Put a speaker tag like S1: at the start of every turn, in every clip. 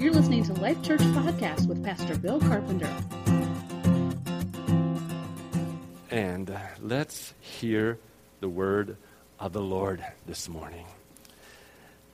S1: You're listening to Life Church Podcast with Pastor Bill Carpenter.
S2: And uh, let's hear the word of the Lord this morning.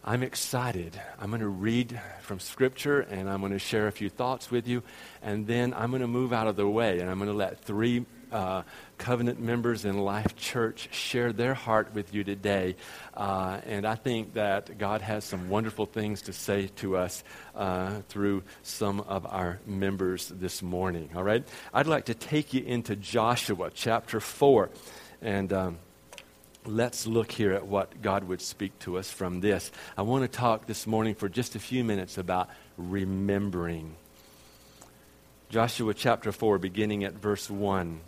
S2: I'm excited. I'm going to read from Scripture and I'm going to share a few thoughts with you. And then I'm going to move out of the way and I'm going to let three uh, covenant members in Life Church share their heart with you today. Uh, and I think that God has some wonderful things to say to us uh, through some of our members this morning. All right? I'd like to take you into Joshua chapter 4. And. Um, let's look here at what God would speak to us from this. I want to talk this morning for just a few minutes about remembering. Joshua chapter 4, beginning at verse 1.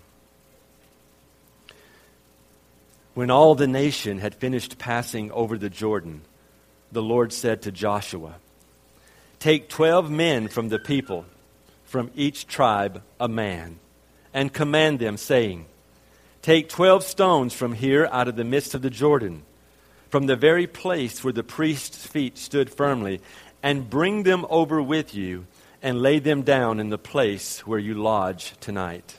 S2: When all the nation had finished passing over the Jordan, the Lord said to Joshua, Take twelve men from the people, from each tribe a man, and command them, saying, Take twelve stones from here out of the midst of the Jordan, from the very place where the priest's feet stood firmly, and bring them over with you, and lay them down in the place where you lodge tonight.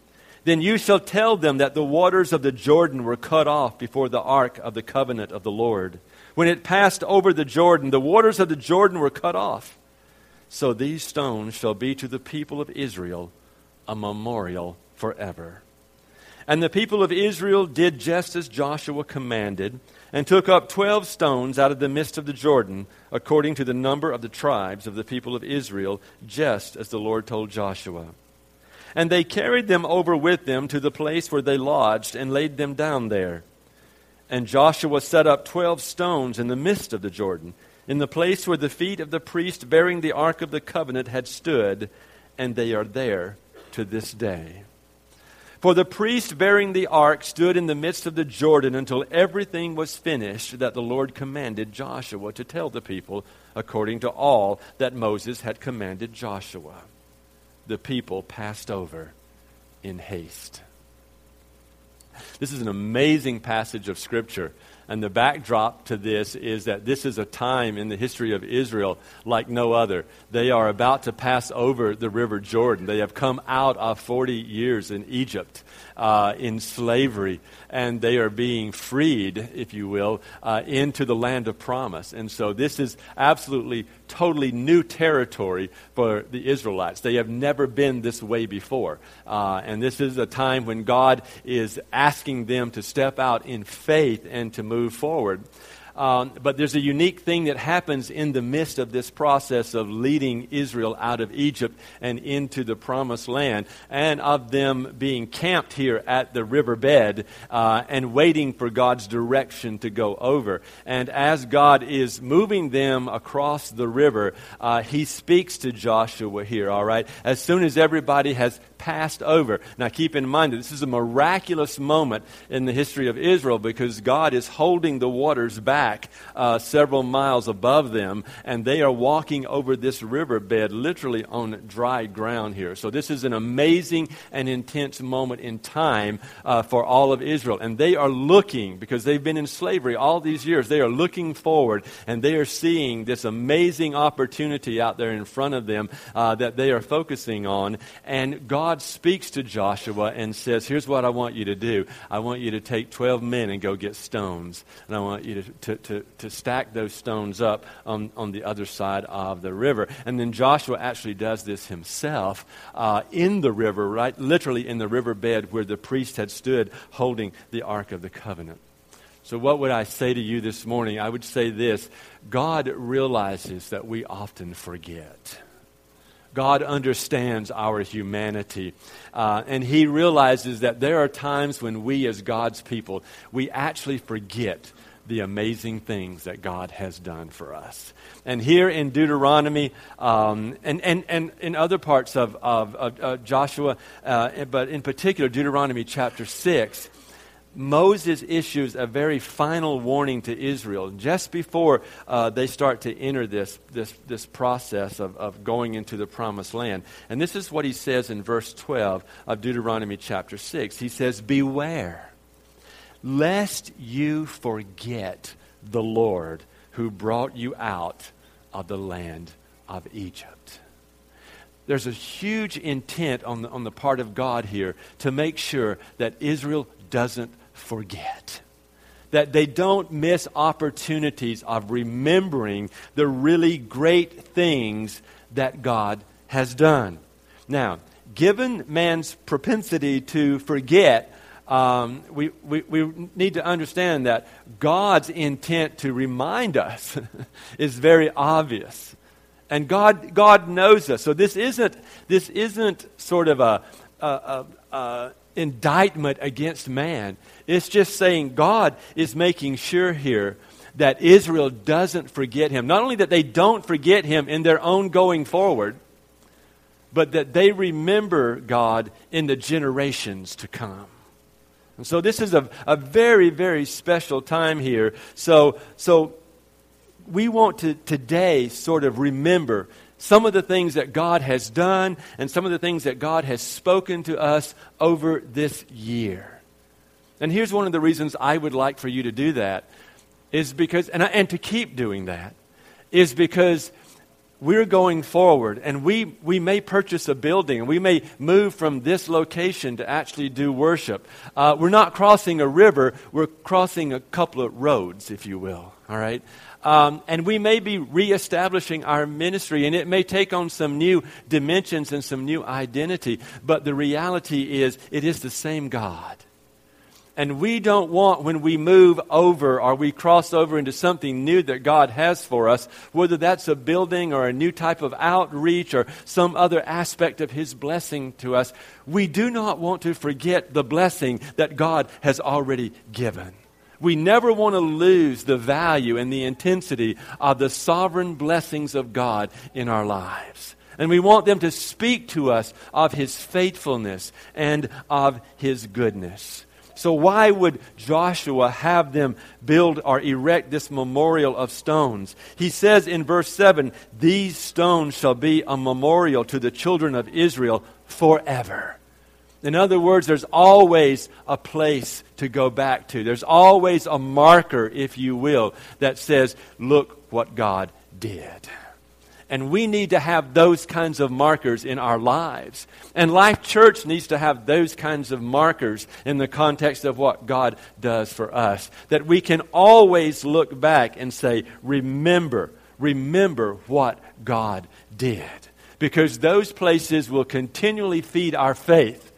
S2: Then you shall tell them that the waters of the Jordan were cut off before the ark of the covenant of the Lord. When it passed over the Jordan, the waters of the Jordan were cut off. So these stones shall be to the people of Israel a memorial forever. And the people of Israel did just as Joshua commanded, and took up twelve stones out of the midst of the Jordan, according to the number of the tribes of the people of Israel, just as the Lord told Joshua. And they carried them over with them to the place where they lodged and laid them down there. And Joshua set up twelve stones in the midst of the Jordan, in the place where the feet of the priest bearing the ark of the covenant had stood, and they are there to this day. For the priest bearing the ark stood in the midst of the Jordan until everything was finished that the Lord commanded Joshua to tell the people, according to all that Moses had commanded Joshua the people passed over in haste. This is an amazing passage of Scripture. And the backdrop to this is that this is a time in the history of Israel like no other. They are about to pass over the River Jordan. They have come out of 40 years in Egypt uh, in slavery, and they are being freed, if you will, uh, into the land of promise. And so this is absolutely, totally new territory for the Israelites. They have never been this way before. Uh, and this is a time when God is asking them to step out in faith and to move forward. Um, but there's a unique thing that happens in the midst of this process of leading Israel out of Egypt and into the promised land, and of them being camped here at the riverbed uh, and waiting for God's direction to go over. And as God is moving them across the river, uh, he speaks to Joshua here, all right? As soon as everybody has passed over. Now, keep in mind that this is a miraculous moment in the history of Israel because God is holding the waters back uh, several miles above them, and they are walking over this riverbed literally on dry ground here. So, this is an amazing and intense moment in time uh, for all of Israel. And they are looking, because they've been in slavery all these years, they are looking forward and they are seeing this amazing opportunity out there in front of them uh, that they are focusing on. And God God speaks to Joshua and says, Here's what I want you to do. I want you to take 12 men and go get stones. And I want you to, to, to, to stack those stones up on, on the other side of the river. And then Joshua actually does this himself uh, in the river, right? Literally in the riverbed where the priest had stood holding the Ark of the Covenant. So, what would I say to you this morning? I would say this God realizes that we often forget. God understands our humanity. Uh, and He realizes that there are times when we, as God's people, we actually forget the amazing things that God has done for us. And here in Deuteronomy um, and, and, and in other parts of, of, of Joshua, uh, but in particular Deuteronomy chapter 6, Moses issues a very final warning to Israel just before uh, they start to enter this, this, this process of, of going into the promised land. And this is what he says in verse 12 of Deuteronomy chapter 6. He says, Beware, lest you forget the Lord who brought you out of the land of Egypt. There's a huge intent on the, on the part of God here to make sure that Israel doesn't forget. That they don't miss opportunities of remembering the really great things that God has done. Now, given man's propensity to forget, um, we, we, we need to understand that God's intent to remind us is very obvious. And God, God knows us. So this isn't, this isn't sort of a, a, a, a indictment against man. It's just saying God is making sure here that Israel doesn't forget him. Not only that they don't forget him in their own going forward, but that they remember God in the generations to come. And so this is a, a very, very special time here. So, so we want to today sort of remember some of the things that God has done and some of the things that God has spoken to us over this year. And here's one of the reasons I would like for you to do that is because, and, I, and to keep doing that, is because we're going forward and we, we may purchase a building and we may move from this location to actually do worship. Uh, we're not crossing a river, we're crossing a couple of roads, if you will. All right? Um, and we may be reestablishing our ministry, and it may take on some new dimensions and some new identity. But the reality is, it is the same God. And we don't want, when we move over or we cross over into something new that God has for us, whether that's a building or a new type of outreach or some other aspect of His blessing to us, we do not want to forget the blessing that God has already given. We never want to lose the value and the intensity of the sovereign blessings of God in our lives. And we want them to speak to us of His faithfulness and of His goodness. So, why would Joshua have them build or erect this memorial of stones? He says in verse 7 These stones shall be a memorial to the children of Israel forever. In other words, there's always a place to go back to. There's always a marker, if you will, that says, Look what God did. And we need to have those kinds of markers in our lives. And Life Church needs to have those kinds of markers in the context of what God does for us. That we can always look back and say, remember, remember what God did. Because those places will continually feed our faith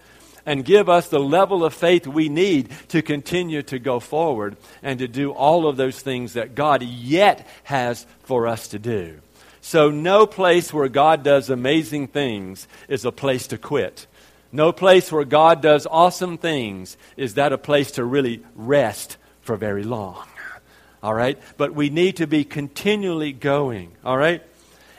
S2: and give us the level of faith we need to continue to go forward and to do all of those things that God yet has for us to do. So, no place where God does amazing things is a place to quit. No place where God does awesome things is that a place to really rest for very long. All right? But we need to be continually going. All right?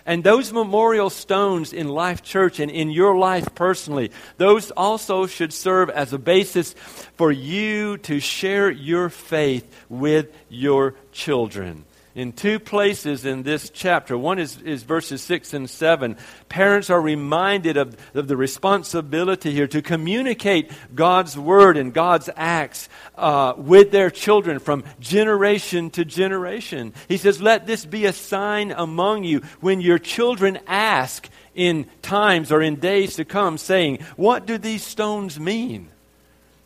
S2: And those memorial stones in Life Church and in your life personally, those also should serve as a basis for you to share your faith with your children in two places in this chapter. One is, is verses 6 and 7. Parents are reminded of, of the responsibility here to communicate God's word and God's acts uh, with their children from generation to generation. He says, Let this be a sign among you when your children ask in times or in days to come, saying, What do these stones mean?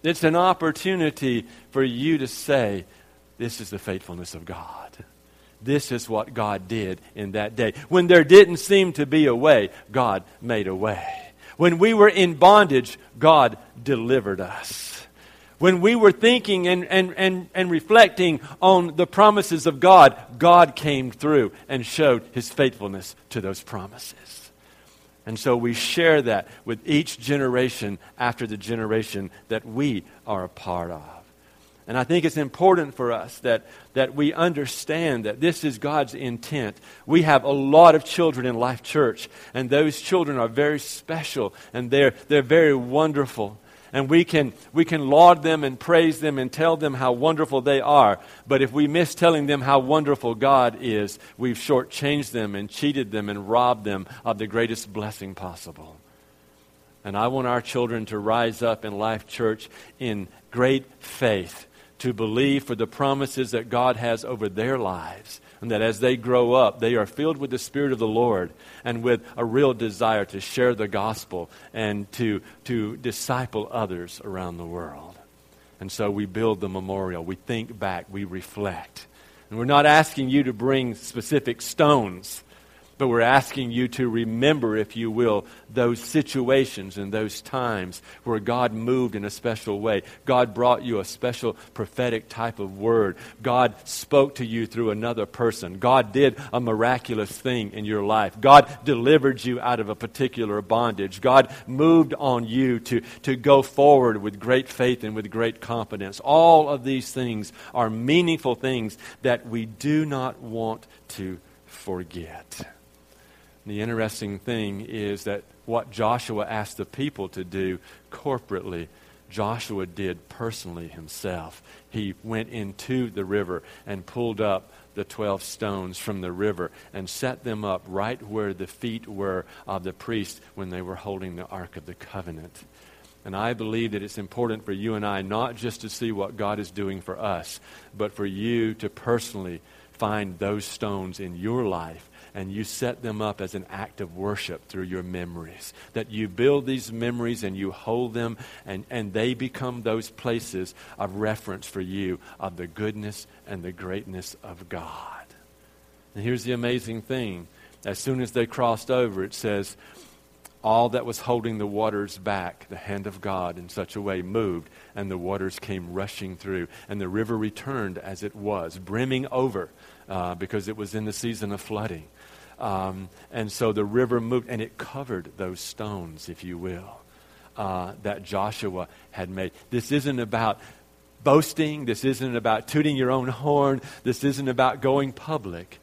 S2: It's an opportunity for you to say, This is the faithfulness of God. This is what God did in that day. When there didn't seem to be a way, God made a way. When we were in bondage, God delivered us. When we were thinking and, and, and, and reflecting on the promises of God, God came through and showed his faithfulness to those promises. And so we share that with each generation after the generation that we are a part of. And I think it's important for us that, that we understand that this is God's intent. We have a lot of children in Life Church, and those children are very special and they're, they're very wonderful. And we can, we can laud them and praise them and tell them how wonderful they are. But if we miss telling them how wonderful God is, we've shortchanged them and cheated them and robbed them of the greatest blessing possible. And I want our children to rise up in Life Church in great faith to believe for the promises that God has over their lives. And that as they grow up, they are filled with the Spirit of the Lord and with a real desire to share the gospel and to, to disciple others around the world. And so we build the memorial. We think back. We reflect. And we're not asking you to bring specific stones but we're asking you to remember, if you will, those situations and those times where God moved in a special way. God brought you a special prophetic type of word. God spoke to you through another person. God did a miraculous thing in your life. God delivered you out of a particular bondage. God moved on you to, to go forward with great faith and with great confidence. All of these things are meaningful things that we do not want to forget. The interesting thing is that what Joshua asked the people to do corporately, Joshua did personally himself. He went into the river and pulled up the 12 stones from the river and set them up right where the feet were of the priest when they were holding the Ark of the Covenant. And I believe that it's important for you and I not just to see what God is doing for us, but for you to personally find those stones in your life and you set them up as an act of worship through your memories. That you build these memories and you hold them, and, and they become those places of reference for you of the goodness and the greatness of God. And here's the amazing thing as soon as they crossed over, it says, all that was holding the waters back, the hand of God in such a way moved, and the waters came rushing through. And the river returned as it was, brimming over, uh, because it was in the season of flooding. Um, and so the river moved, and it covered those stones, if you will, uh, that Joshua had made. This isn't about boasting. This isn't about tooting your own horn. This isn't about going public.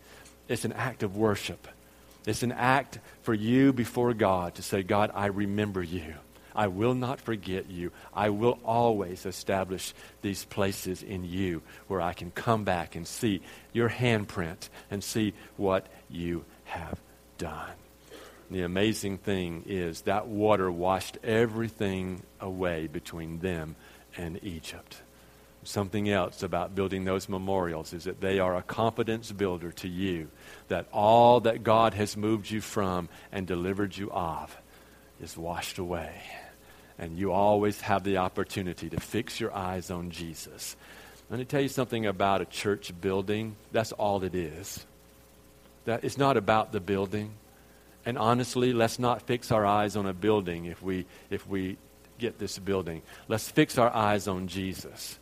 S2: It's an act of worship. It's an act for you before God to say, God, I remember you. I will not forget you. I will always establish these places in you where I can come back and see your handprint and see what you have done. The amazing thing is that water washed everything away between them and Egypt. Something else about building those memorials is that they are a confidence builder to you that all that God has moved you from and delivered you of is washed away. And you always have the opportunity to fix your eyes on Jesus. Let me tell you something about a church building. That's all it is. That it's not about the building. And honestly, let's not fix our eyes on a building if we, if we get this building. Let's fix our eyes on Jesus.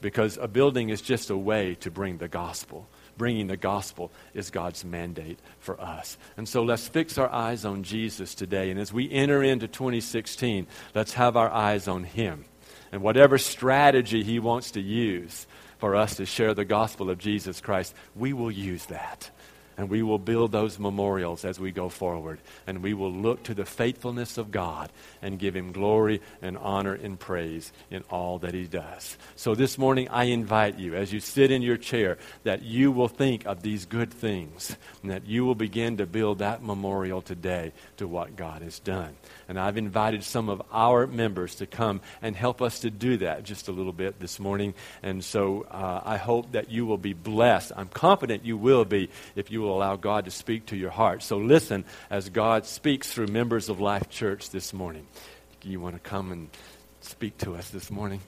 S2: Because a building is just a way to bring the gospel. Bringing the gospel is God's mandate for us. And so let's fix our eyes on Jesus today. And as we enter into 2016, let's have our eyes on Him. And whatever strategy He wants to use for us to share the gospel of Jesus Christ, we will use that. And we will build those memorials as we go forward. And we will look to the faithfulness of God and give Him glory and honor and praise in all that He does. So this morning, I invite you, as you sit in your chair, that you will think of these good things and that you will begin to build that memorial today to what God has done. And I've invited some of our members to come and help us to do that just a little bit this morning. And so uh, I hope that you will be blessed. I'm confident you will be if you will allow God to speak to your heart. So listen as God speaks through members of Life Church this morning. You want to come and speak to us this morning?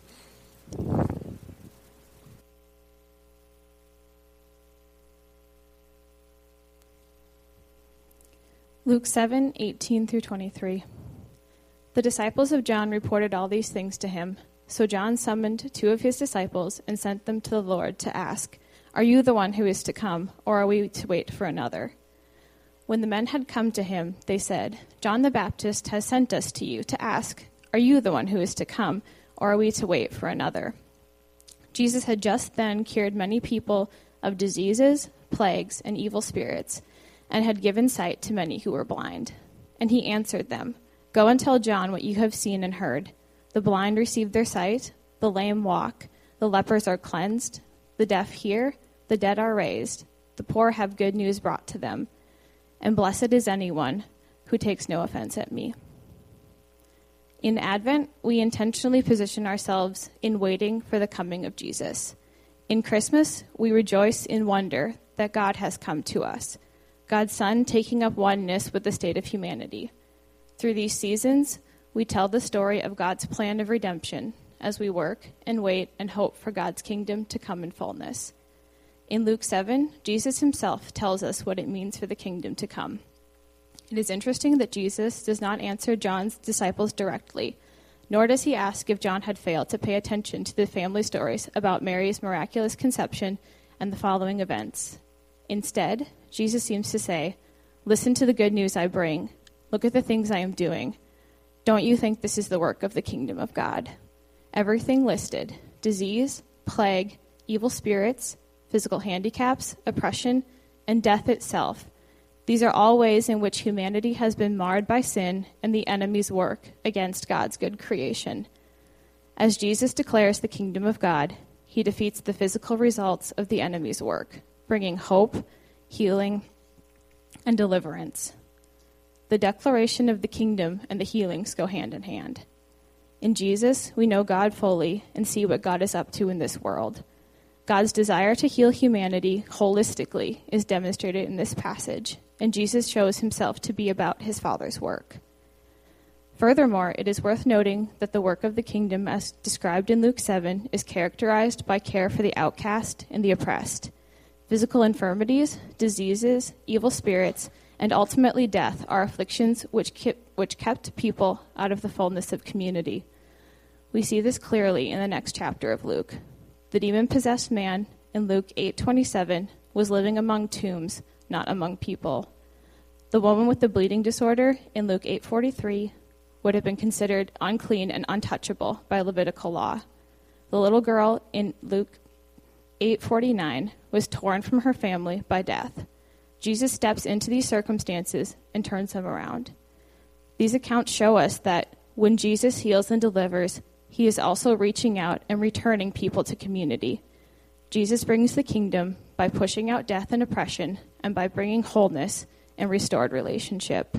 S3: Luke 7 18 through 23. The disciples of John reported all these things to him. So John summoned two of his disciples and sent them to the Lord to ask, Are you the one who is to come, or are we to wait for another? When the men had come to him, they said, John the Baptist has sent us to you to ask, Are you the one who is to come, or are we to wait for another? Jesus had just then cured many people of diseases, plagues, and evil spirits, and had given sight to many who were blind. And he answered them Go and tell John what you have seen and heard. The blind receive their sight, the lame walk, the lepers are cleansed, the deaf hear, the dead are raised, the poor have good news brought to them. And blessed is anyone who takes no offense at me. In Advent, we intentionally position ourselves in waiting for the coming of Jesus. In Christmas, we rejoice in wonder that God has come to us, God's Son taking up oneness with the state of humanity. Through these seasons, we tell the story of God's plan of redemption as we work and wait and hope for God's kingdom to come in fullness. In Luke 7, Jesus himself tells us what it means for the kingdom to come. It is interesting that Jesus does not answer John's disciples directly, nor does he ask if John had failed to pay attention to the family stories about Mary's miraculous conception and the following events. Instead, Jesus seems to say, Listen to the good news I bring. Look at the things I am doing. Don't you think this is the work of the kingdom of God? Everything listed disease, plague, evil spirits, physical handicaps, oppression, and death itself these are all ways in which humanity has been marred by sin and the enemy's work against God's good creation. As Jesus declares the kingdom of God, he defeats the physical results of the enemy's work, bringing hope, healing, and deliverance. The declaration of the kingdom and the healings go hand in hand. In Jesus, we know God fully and see what God is up to in this world. God's desire to heal humanity holistically is demonstrated in this passage, and Jesus shows himself to be about his Father's work. Furthermore, it is worth noting that the work of the kingdom, as described in Luke 7, is characterized by care for the outcast and the oppressed. Physical infirmities, diseases, evil spirits, and ultimately death are afflictions which, kept, which kept people out of the fullness of community. We see this clearly in the next chapter of Luke. The demon possessed man in Luke 8:27 was living among tombs, not among people. The woman with the bleeding disorder in Luke 8:43 would have been considered unclean and untouchable by Levitical law. The little girl in Luke 8:49 was torn from her family by death. Jesus steps into these circumstances and turns them around. These accounts show us that when Jesus heals and delivers, he is also reaching out and returning people to community. Jesus brings the kingdom by pushing out death and oppression and by bringing wholeness and restored relationship.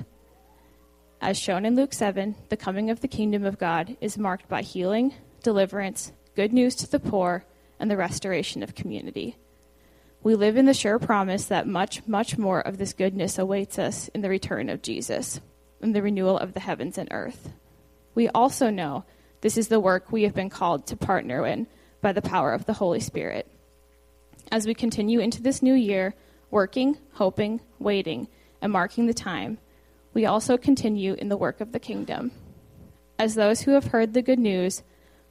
S3: As shown in Luke 7, the coming of the kingdom of God is marked by healing, deliverance, good news to the poor, and the restoration of community. We live in the sure promise that much, much more of this goodness awaits us in the return of Jesus, in the renewal of the heavens and earth. We also know this is the work we have been called to partner in by the power of the Holy Spirit. As we continue into this new year, working, hoping, waiting, and marking the time, we also continue in the work of the kingdom. As those who have heard the good news,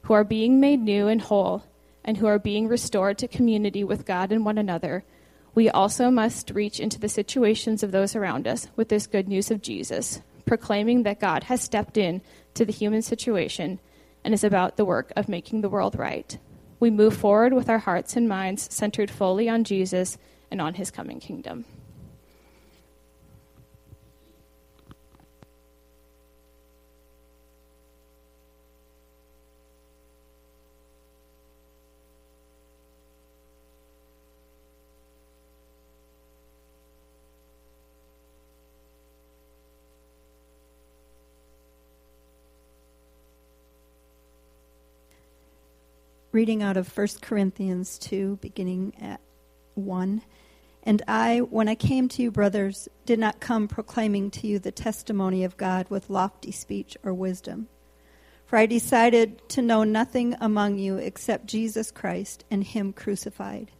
S3: who are being made new and whole, and who are being restored to community with God and one another, we also must reach into the situations of those around us with this good news of Jesus, proclaiming that God has stepped in to the human situation and is about the work of making the world right. We move forward with our hearts and minds centered fully on Jesus and on his coming kingdom.
S4: Reading out of 1 Corinthians 2, beginning at 1. And I, when I came to you, brothers, did not come proclaiming to you the testimony of God with lofty speech or wisdom. For I decided to know nothing among you except Jesus Christ and Him crucified.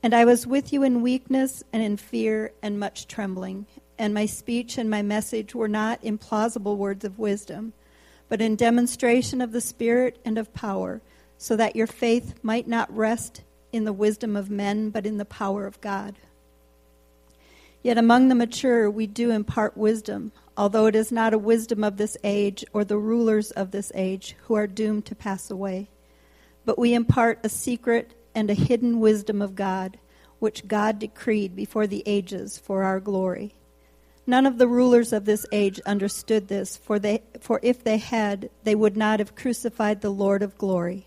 S4: And I was with you in weakness and in fear and much trembling. And my speech and my message were not in plausible words of wisdom, but in demonstration of the Spirit and of power so that your faith might not rest in the wisdom of men, but in the power of God. Yet among the mature we do impart wisdom, although it is not a wisdom of this age or the rulers of this age who are doomed to pass away. but we impart a secret and a hidden wisdom of God, which God decreed before the ages for our glory. None of the rulers of this age understood this, for, they, for if they had, they would not have crucified the Lord of glory.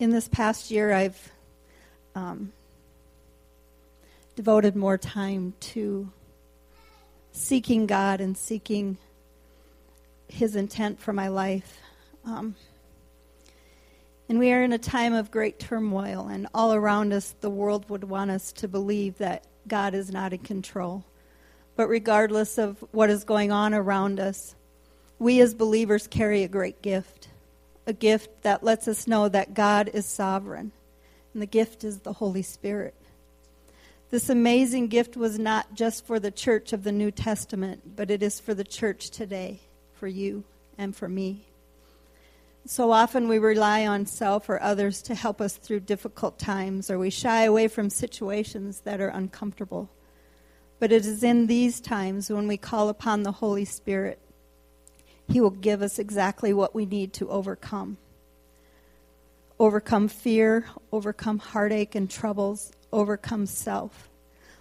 S4: In this past year, I've um, devoted more time to seeking God and seeking His intent for my life. Um, and we are in a time of great turmoil, and all around us, the world would want us to believe that God is not in control. But regardless of what is going on around us, we as believers carry a great gift, a gift that lets us know that God is sovereign, and the gift is the Holy Spirit. This amazing gift was not just for the church of the New Testament, but it is for the church today, for you and for me. So often we rely on self or others to help us through difficult times, or we shy away from situations that are uncomfortable. But it is in these times when we call upon the Holy Spirit, He will give us exactly what we need to overcome. Overcome fear, overcome heartache and troubles, overcome self.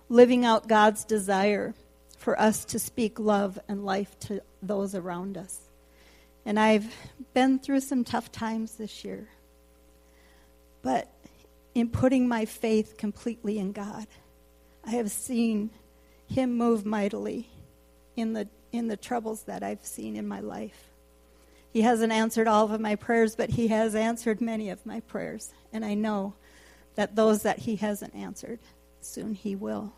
S4: Living out God's desire for us to speak love and life to those around us. And I've been through some tough times this year. But in putting my faith completely in God, I have seen Him move mightily in the, in the troubles that I've seen in my life. He hasn't answered all of my prayers, but He has answered many of my prayers. And I know that those that He hasn't answered, soon He will.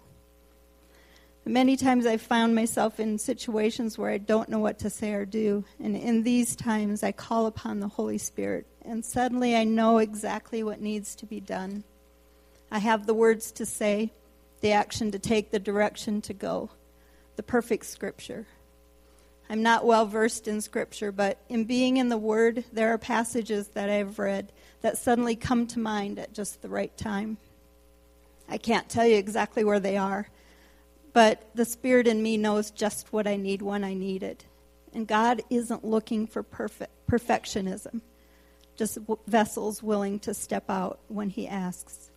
S4: Many times I've found myself in situations where I don't know what to say or do. And in these times, I call upon the Holy Spirit. And suddenly I know exactly what needs to be done. I have the words to say, the action to take, the direction to go, the perfect scripture. I'm not well versed in scripture, but in being in the Word, there are passages that I've read that suddenly come to mind at just the right time. I can't tell you exactly where they are but the Spirit in me knows just what I need when I need it. And God isn't looking for perfect, perfectionism, just vessels willing to step out when He asks.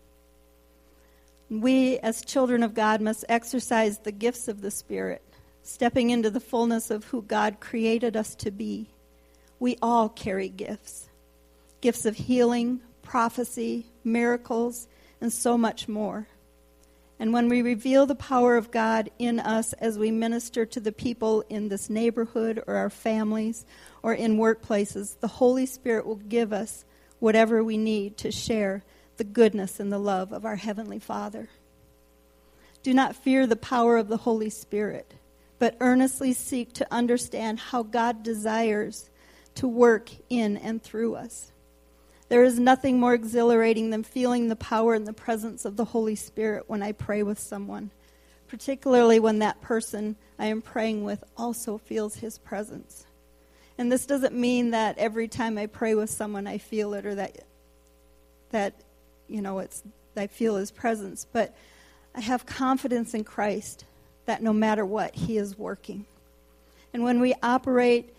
S4: We, as children of God, must exercise the gifts of the Spirit, stepping into the fullness of who God created us to be. We all carry gifts gifts of healing, prophecy, miracles, and so much more. And when we reveal the power of God in us as we minister to the people in this neighborhood or our families or in workplaces, the Holy Spirit will give us whatever we need to share the goodness and the love of our Heavenly Father. Do not fear the power of the Holy Spirit, but earnestly seek to understand how God desires to work in and through us. There is nothing more exhilarating than feeling the power and the presence of the Holy Spirit when I pray with someone, particularly when that person I am praying with also feels his presence. And this doesn't mean that every time I pray with someone I feel it or that that you know it's I feel his presence, but I have confidence in Christ that no matter what he is working. And when we operate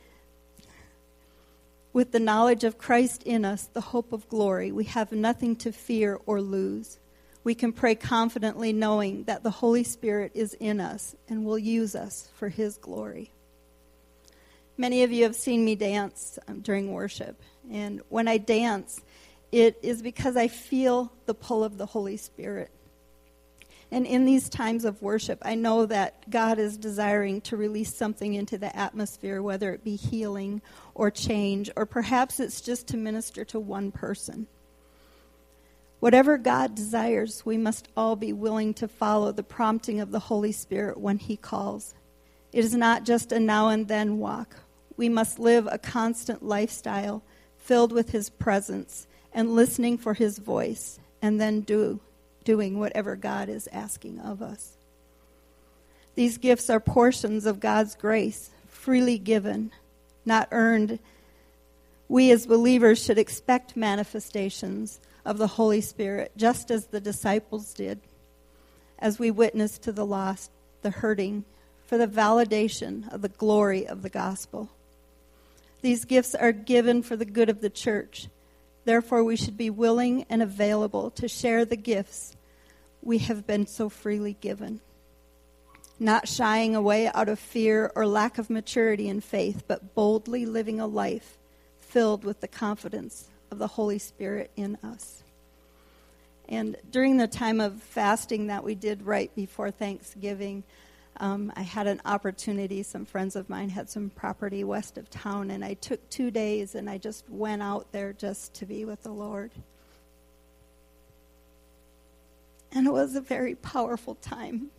S4: with the knowledge of Christ in us, the hope of glory, we have nothing to fear or lose. We can pray confidently knowing that the Holy Spirit is in us and will use us for His glory. Many of you have seen me dance um, during worship. And when I dance, it is because I feel the pull of the Holy Spirit. And in these times of worship, I know that God is desiring to release something into the atmosphere, whether it be healing or change, or perhaps it's just to minister to one person. Whatever God desires, we must all be willing to follow the prompting of the Holy Spirit when He calls. It is not just a now and then walk. We must live a constant lifestyle filled with His presence and listening for His voice, and then do doing whatever God is asking of us. These gifts are portions of God's grace, freely given, not earned. We as believers should expect manifestations of the Holy Spirit, just as the disciples did, as we witness to the lost, the hurting, for the validation of the glory of the gospel. These gifts are given for the good of the church. Therefore, we should be willing and available to share the gifts we have been so freely given. Not shying away out of fear or lack of maturity in faith, but boldly living a life filled with the confidence of the Holy Spirit in us. And during the time of fasting that we did right before Thanksgiving, um, I had an opportunity. Some friends of mine had some property west of town, and I took two days and I just went out there just to be with the Lord. And it was a very powerful time.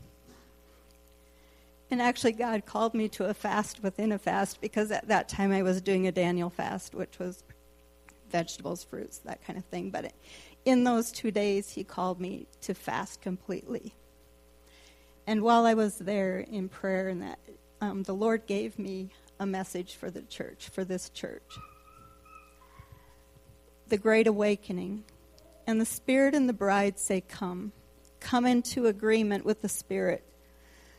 S4: And actually, God called me to a fast within a fast because at that time I was doing a Daniel fast, which was vegetables, fruits, that kind of thing. But in those two days, He called me to fast completely. And while I was there in prayer, and that um, the Lord gave me a message for the church, for this church. The Great Awakening. And the Spirit and the bride say, Come come into agreement with the Spirit.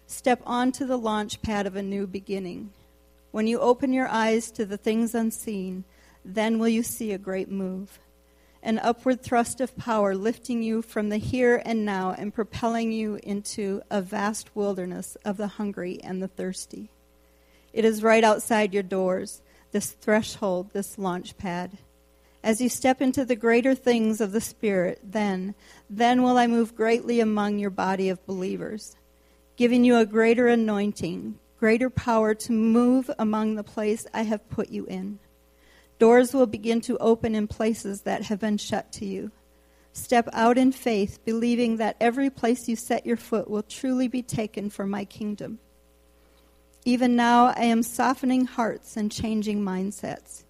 S4: Step onto the launch pad of a new beginning. When you open your eyes to the things unseen, then will you see a great move. An upward thrust of power lifting you from the here and now and propelling you into a vast wilderness of the hungry and the thirsty. It is right outside your doors, this threshold, this launch pad. As you step into the greater things of the Spirit, then, then will I move greatly among your body of believers, giving you a greater anointing, greater power to move among the place I have put you in. Doors will begin to open in places that have been shut to you. Step out in faith, believing that every place you set your foot will truly be taken for my kingdom. Even now, I am softening hearts and changing mindsets.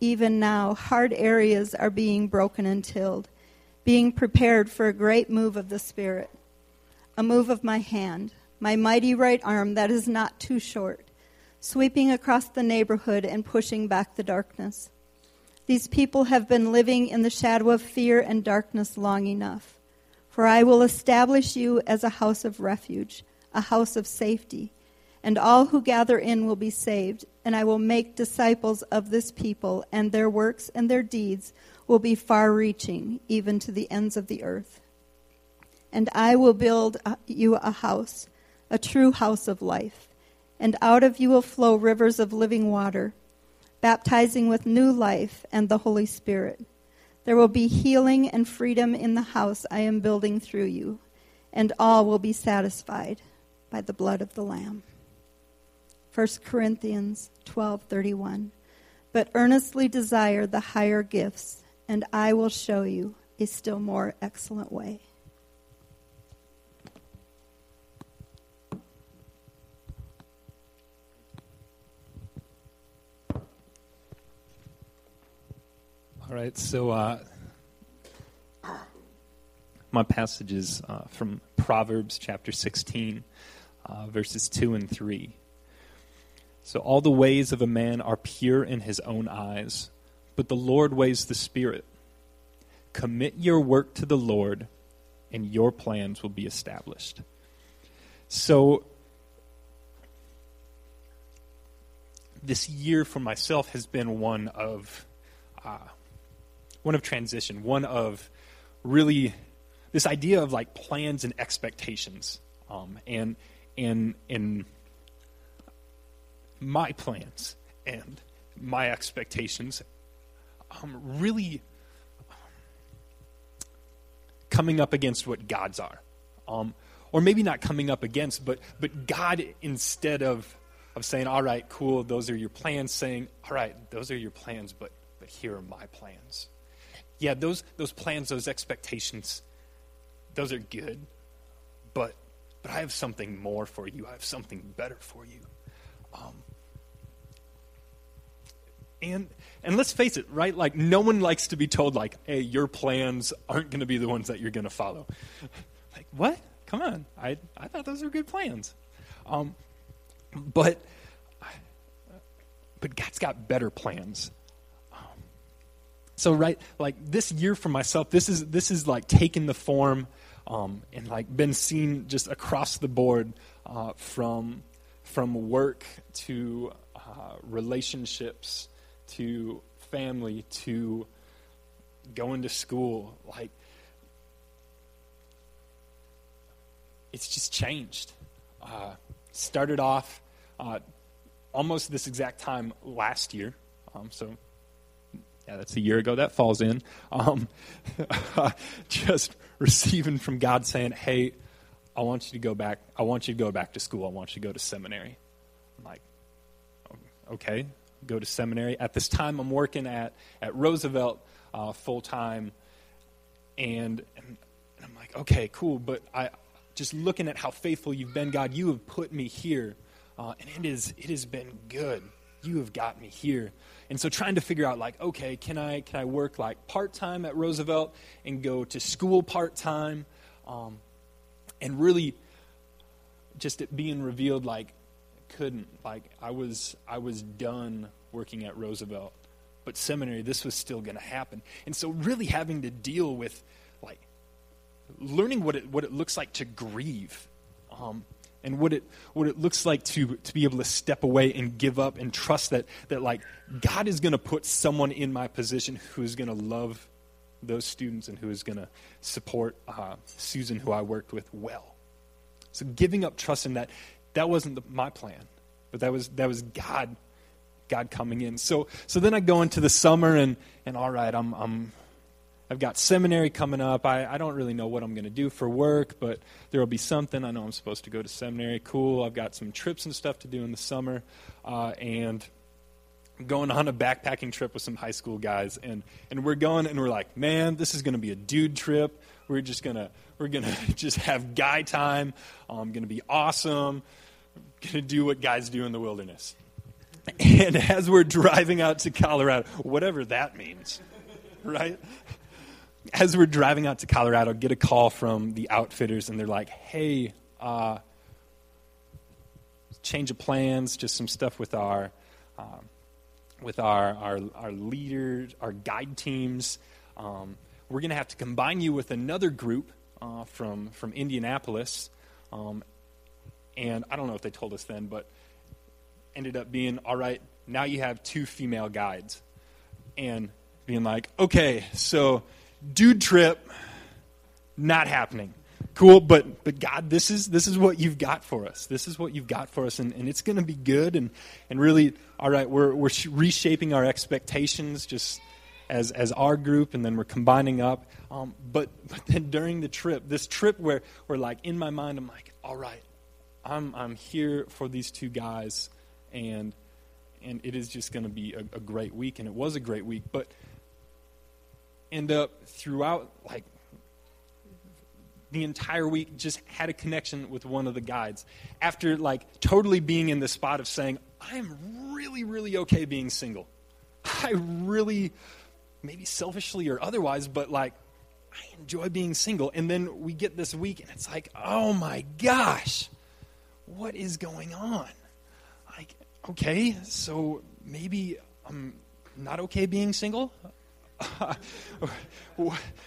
S4: Even now, hard areas are being broken and tilled, being prepared for a great move of the Spirit. A move of my hand, my mighty right arm that is not too short, sweeping across the neighborhood and pushing back the darkness. These people have been living in the shadow of fear and darkness long enough. For I will establish you as a house of refuge, a house of safety and all who gather in will be saved, and I will make disciples of this people, and their works and their deeds will be far reaching, even to the ends of the earth. And I will build uh, you a house, a true house of life, and out of you will flow rivers of living water, baptizing with new life and the Holy Spirit. There will be healing and freedom in the house I am building through you, and all will be satisfied by the blood of the Lamb. 1 Corinthians 12:31. But earnestly desire the higher gifts, and I will show you a still more excellent way.
S5: All right, so uh, my passage is uh, from Proverbs chapter 16, uh, verses 2 and 3. So all the ways of a man are pure in his own eyes, but the Lord weighs the spirit. Commit your work to the Lord, and your plans will be established. So, this year for myself has been one of uh, one of transition, one of really this idea of like plans and expectations, um, and and and my plans and my expectations um, really coming up against what God's are. Um, or maybe not coming up against, but, but God, instead of, of saying, all right, cool, those are your plans, saying, all right, those are your plans, but, but here are my plans. Yeah, those, those plans, those expectations, those are good, but, but I have something more for you. I have something better for you. Um, and and let's face it, right? Like no one likes to be told like, "Hey, your plans aren't going to be the ones that you're going to follow." like, what? Come on. I I thought those were good plans. Um, but but God's got better plans. So right, like this year for myself, this is this is like taking the form um, and like been seen just across the board uh, from from work to uh, relationships to family to going to school. Like, it's just changed. Uh, started off uh, almost this exact time last year. Um, so, yeah, that's a year ago. That falls in. Um, just receiving from God saying, hey, I want you to go back. I want you to go back to school. I want you to go to seminary. I'm like, okay, go to seminary. At this time, I'm working at, at Roosevelt uh, full time. And, and, I'm like, okay, cool. But I just looking at how faithful you've been, God, you have put me here. Uh, and it, is, it has been good. You have got me here. And so trying to figure out, like, okay, can I, can I work like part time at Roosevelt and go to school part time? Um, and really just it being revealed, like, couldn't. Like I was I was done working at Roosevelt. But seminary, this was still going to happen. And so really having to deal with like learning what it what it looks like to grieve. Um, and what it what it looks like to to be able to step away and give up and trust that that like God is going to put someone in my position who is going to love those students and who is going to support uh, Susan, who I worked with, well. So giving up trust in that that wasn't the, my plan, but that was that was God, God coming in. So so then I go into the summer and and all right, I'm I'm I've got seminary coming up. I, I don't really know what I'm going to do for work, but there will be something. I know I'm supposed to go to seminary. Cool. I've got some trips and stuff to do in the summer, uh, and going on a backpacking trip with some high school guys, and and we're going and we're like, man, this is going to be a dude trip. We're just gonna we're gonna just have guy time. I'm um, going to be awesome I'm going to do what guys do in the wilderness. And as we're driving out to Colorado, whatever that means, right? As we're driving out to Colorado, get a call from the outfitters, and they're like, hey, uh, change of plans, just some stuff with our. Um, with our, our, our leaders, our guide teams. Um, we're going to have to combine you with another group uh, from, from Indianapolis. Um, and I don't know if they told us then, but ended up being all right, now you have two female guides. And being like, okay, so dude trip, not happening. Cool, but but God, this is this is what you've got for us. This is what you've got for us, and, and it's going to be good. And and really, all right, we're we're reshaping our expectations just as as our group, and then we're combining up. Um, but but then during the trip, this trip where we're like in my mind, I'm like, all right, I'm, I'm here for these two guys, and, and it is just going to be a, a great week. And it was a great week. But end up throughout, like, the entire week just had a connection with one of the guides. After, like, totally being in the spot of saying, I'm really, really okay being single. I really, maybe selfishly or otherwise, but like, I enjoy being single. And then we get this week and it's like, oh my gosh, what is going on? Like, okay, so maybe I'm not okay being single?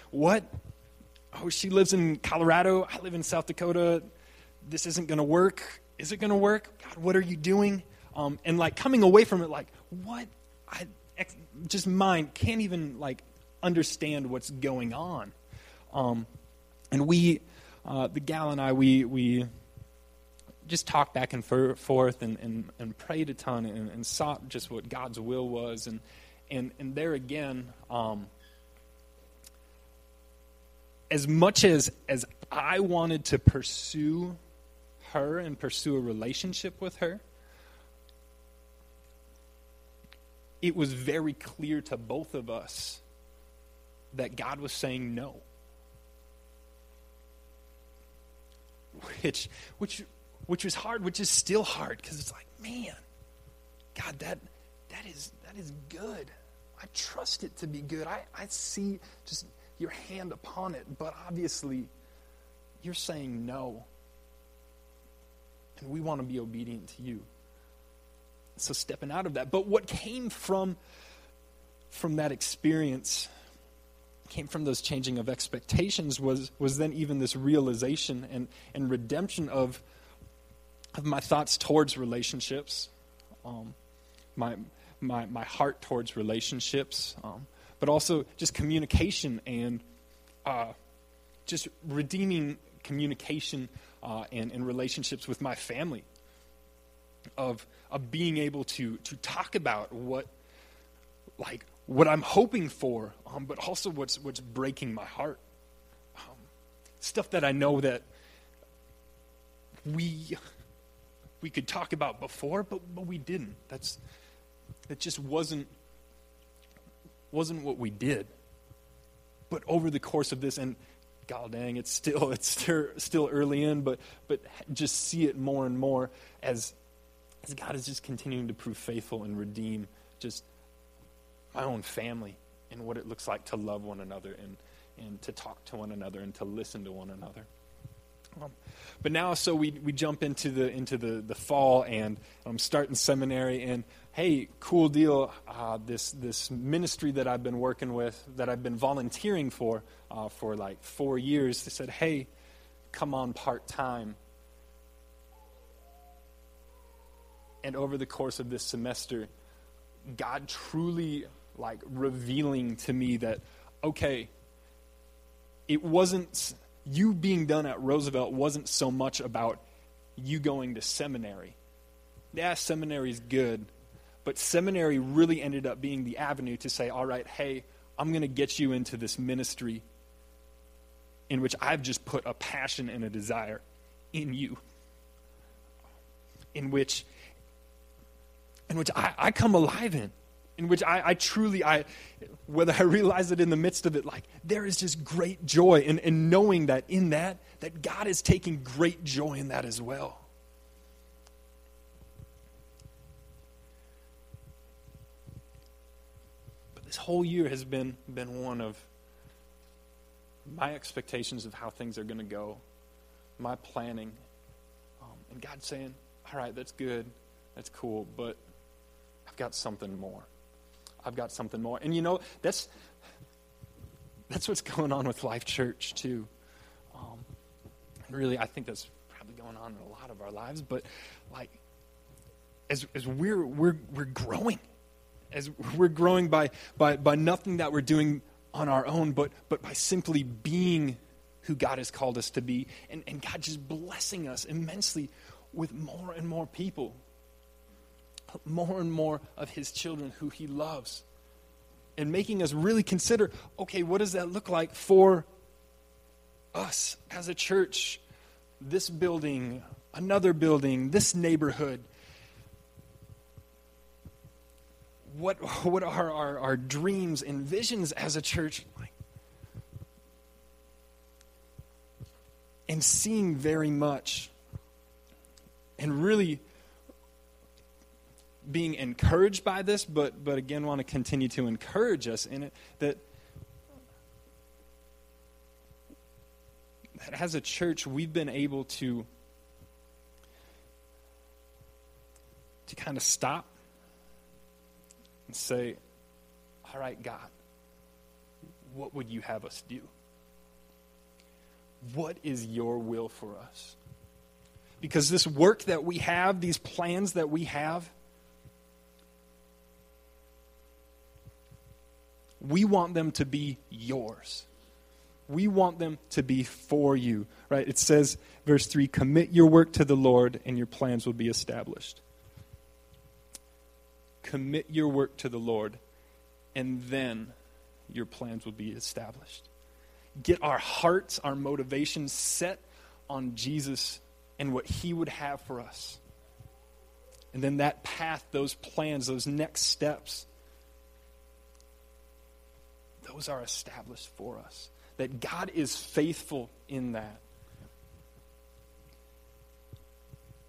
S5: what? Oh, she lives in Colorado. I live in South Dakota. This isn't going to work. Is it going to work? God, what are you doing? Um, and like coming away from it, like, what? I ex- just mind can't even like understand what's going on. Um, and we, uh, the gal and I, we we just talked back and forth and, and, and prayed a ton and, and sought just what God's will was. And, and, and there again, um, as much as, as I wanted to pursue her and pursue a relationship with her, it was very clear to both of us that God was saying no. Which, which, which was hard, which is still hard because it's like, man, God, that, that, is, that is good. I trust it to be good. I, I see just your hand upon it, but obviously you're saying no. And we want to be obedient to you. So stepping out of that. But what came from from that experience came from those changing of expectations was was then even this realization and, and redemption of of my thoughts towards relationships. Um, my my my heart towards relationships. Um, but also just communication and uh, just redeeming communication uh, and, and relationships with my family. Of, of being able to, to talk about what, like, what I'm hoping for, um, but also what's, what's breaking my heart. Um, stuff that I know that we, we could talk about before, but, but we didn't. That's, that just wasn't wasn't what we did. But over the course of this, and god dang, it's still it's still, still early in, but but just see it more and more as as God is just continuing to prove faithful and redeem just my own family and what it looks like to love one another and and to talk to one another and to listen to one another. Um, but now, so we, we jump into the into the, the fall and I'm starting seminary and hey, cool deal. Uh, this this ministry that I've been working with, that I've been volunteering for uh, for like four years, they said, hey, come on part time. And over the course of this semester, God truly like revealing to me that, okay, it wasn't you being done at Roosevelt wasn't so much about you going to seminary. Yeah, seminary is good, but seminary really ended up being the avenue to say, all right, hey, I'm going to get you into this ministry in which I've just put a passion and a desire in you. In which in which I, I come alive in. In which I, I, truly, I, whether I realize it in the midst of it, like there is just great joy in, in knowing that in that, that God is taking great joy in that as well. But this whole year has been, been one of my expectations of how things are going to go, my planning, um, and God saying, All right, that's good, that's cool, but I've got something more. I've got something more. And you know, that's, that's what's going on with Life Church, too. Um, really, I think that's probably going on in a lot of our lives, but like, as, as we're, we're, we're growing as we're growing by, by, by nothing that we're doing on our own, but, but by simply being who God has called us to be, and, and God just blessing us immensely with more and more people, more and more of His children who He loves, and making us really consider okay, what does that look like for us as a church, this building, another building, this neighborhood? what, what are our, our dreams and visions as a church like? And seeing very much and really being encouraged by this, but, but again, want to continue to encourage us in it that, that as a church, we've been able to, to kind of stop and say, All right, God, what would you have us do? What is your will for us? Because this work that we have, these plans that we have, we want them to be yours. We want them to be for you, right? It says, verse 3 commit your work to the Lord, and your plans will be established. Commit your work to the Lord, and then your plans will be established. Get our hearts, our motivations set on Jesus and what He would have for us. And then that path, those plans, those next steps, those are established for us. That God is faithful in that.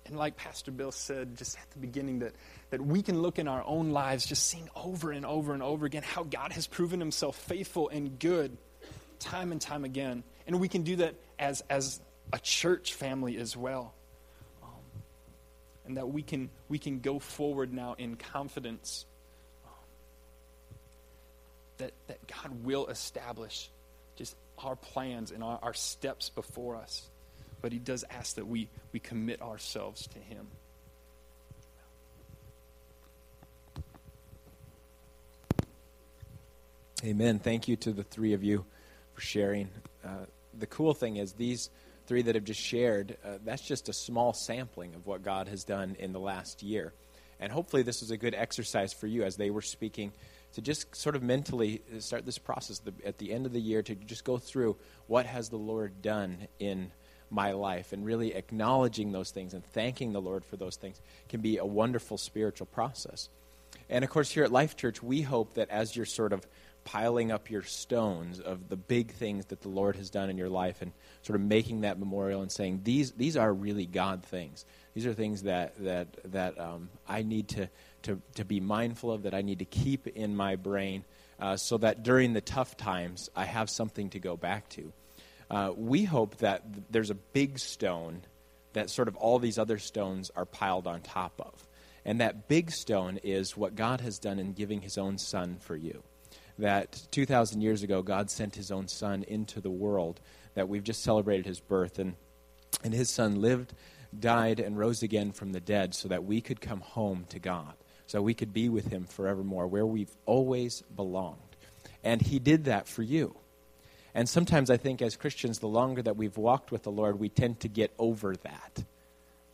S5: And like Pastor Bill said just at the beginning, that, that we can look in our own lives just seeing over and over and over again how God has proven himself faithful and good time and time again. And we can do that as, as a church family as well. Um, and that we can, we can go forward now in confidence that, that God will establish just our plans and our, our steps before us but he does ask that we, we commit ourselves to him.
S6: Amen. Thank you to the three of you for sharing. Uh, the cool thing is, these three that have just shared, uh, that's just a small sampling of what God has done in the last year. And hopefully, this was a good exercise for you as they were speaking to just sort of mentally start this process at the end of the year to just go through what has the Lord done in my life and really acknowledging those things and thanking the Lord for those things can be a wonderful spiritual process. And of course, here at Life Church, we hope that as you're sort of piling up your stones of the big things that the Lord has done in your life and sort of making that memorial and saying, these, these are really God things. These are things that, that, that um, I need to, to, to be mindful of, that I need to keep in my brain, uh, so that during the tough times, I have something to go back to. Uh, we hope that there's a big stone that sort of all these other stones are piled on top of. And that big stone is what God has done in giving his own son for you. That 2,000 years ago, God sent his own son into the world, that we've just celebrated his birth. And, and his son lived, died, and rose again from the dead so that we could come home to God, so we could be with him forevermore, where we've always belonged. And he did that for you. And sometimes I think as Christians, the longer that we've walked with the Lord, we tend to get over that.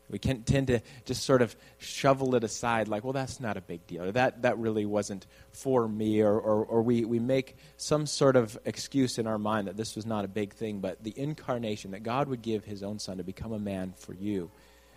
S6: We can tend to just sort of shovel it aside, like, well, that's not a big deal. Or that, that really wasn't for me. Or, or, or we, we make some sort of excuse in our mind that this was not a big thing. But the incarnation, that God would give his own son to become a man for you,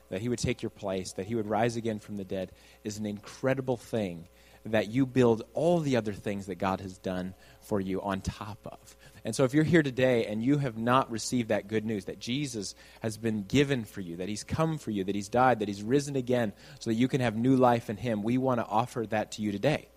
S6: that he would take your place, that he would rise again from the dead, is an incredible thing that you build all the other things that God has done for you on top of. And so, if you're here today and you have not received that good news that Jesus has been given for you, that He's come for you, that He's died, that He's risen again, so that you can have new life in Him, we want to offer that to you today.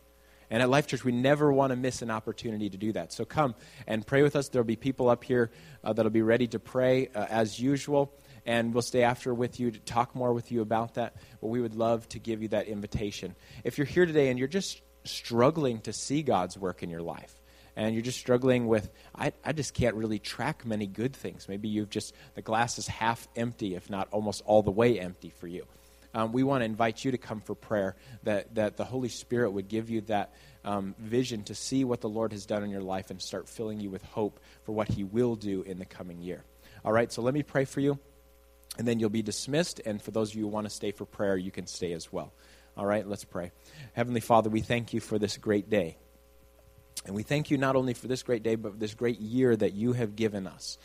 S6: And at Life Church, we never want to miss an opportunity to do that. So come and pray with us. There'll be people up here uh, that'll be ready to pray uh, as usual. And we'll stay after with you to talk more with you about that. But we would love to give you that invitation. If you're here today and you're just struggling to see God's work in your life, and you're just struggling with, I, I just can't really track many good things. Maybe you've just, the glass is half empty, if not almost all the way empty for you. Um, we want to invite you to come for prayer, that, that the Holy Spirit would give you that um, vision to see what the Lord has done in your life and start filling you with hope for what He will do in the coming year. All right, so let me pray for you, and then you'll be dismissed. And for those of you who want to stay for prayer, you can stay as well. All right, let's pray. Heavenly Father, we thank you for this great day. And we thank you not only for this great day, but this great year that you have given us.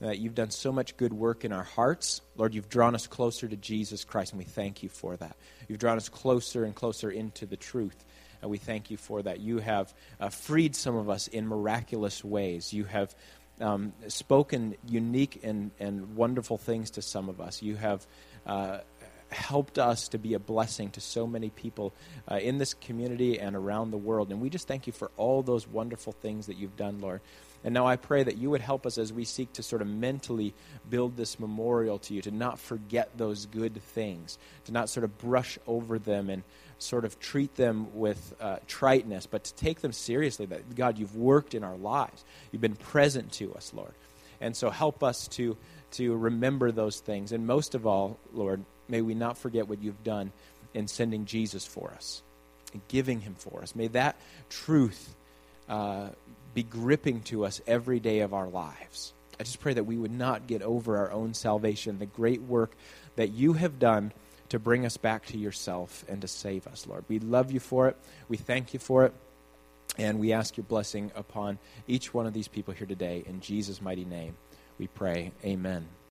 S6: That you've done so much good work in our hearts. Lord, you've drawn us closer to Jesus Christ, and we thank you for that. You've drawn us closer and closer into the truth, and we thank you for that. You have uh, freed some of us in miraculous ways. You have um, spoken unique and, and wonderful things to some of us. You have uh, helped us to be a blessing to so many people uh, in this community and around the world. And we just thank you for all those wonderful things that you've done, Lord. And now I pray that you would help us as we seek to sort of mentally build this memorial to you, to not forget those good things, to not sort of brush over them and sort of treat them with uh, triteness, but to take them seriously that, God, you've worked in our lives. You've been present to us, Lord. And so help us to, to remember those things. And most of all, Lord, May we not forget what you've done in sending Jesus for us and giving him for us. May that truth uh, be gripping to us every day of our lives. I just pray that we would not get over our own salvation, the great work that you have done to bring us back to yourself and to save us, Lord. We love you for it. We thank you for it. And we ask your blessing upon each one of these people here today. In Jesus' mighty name, we pray. Amen.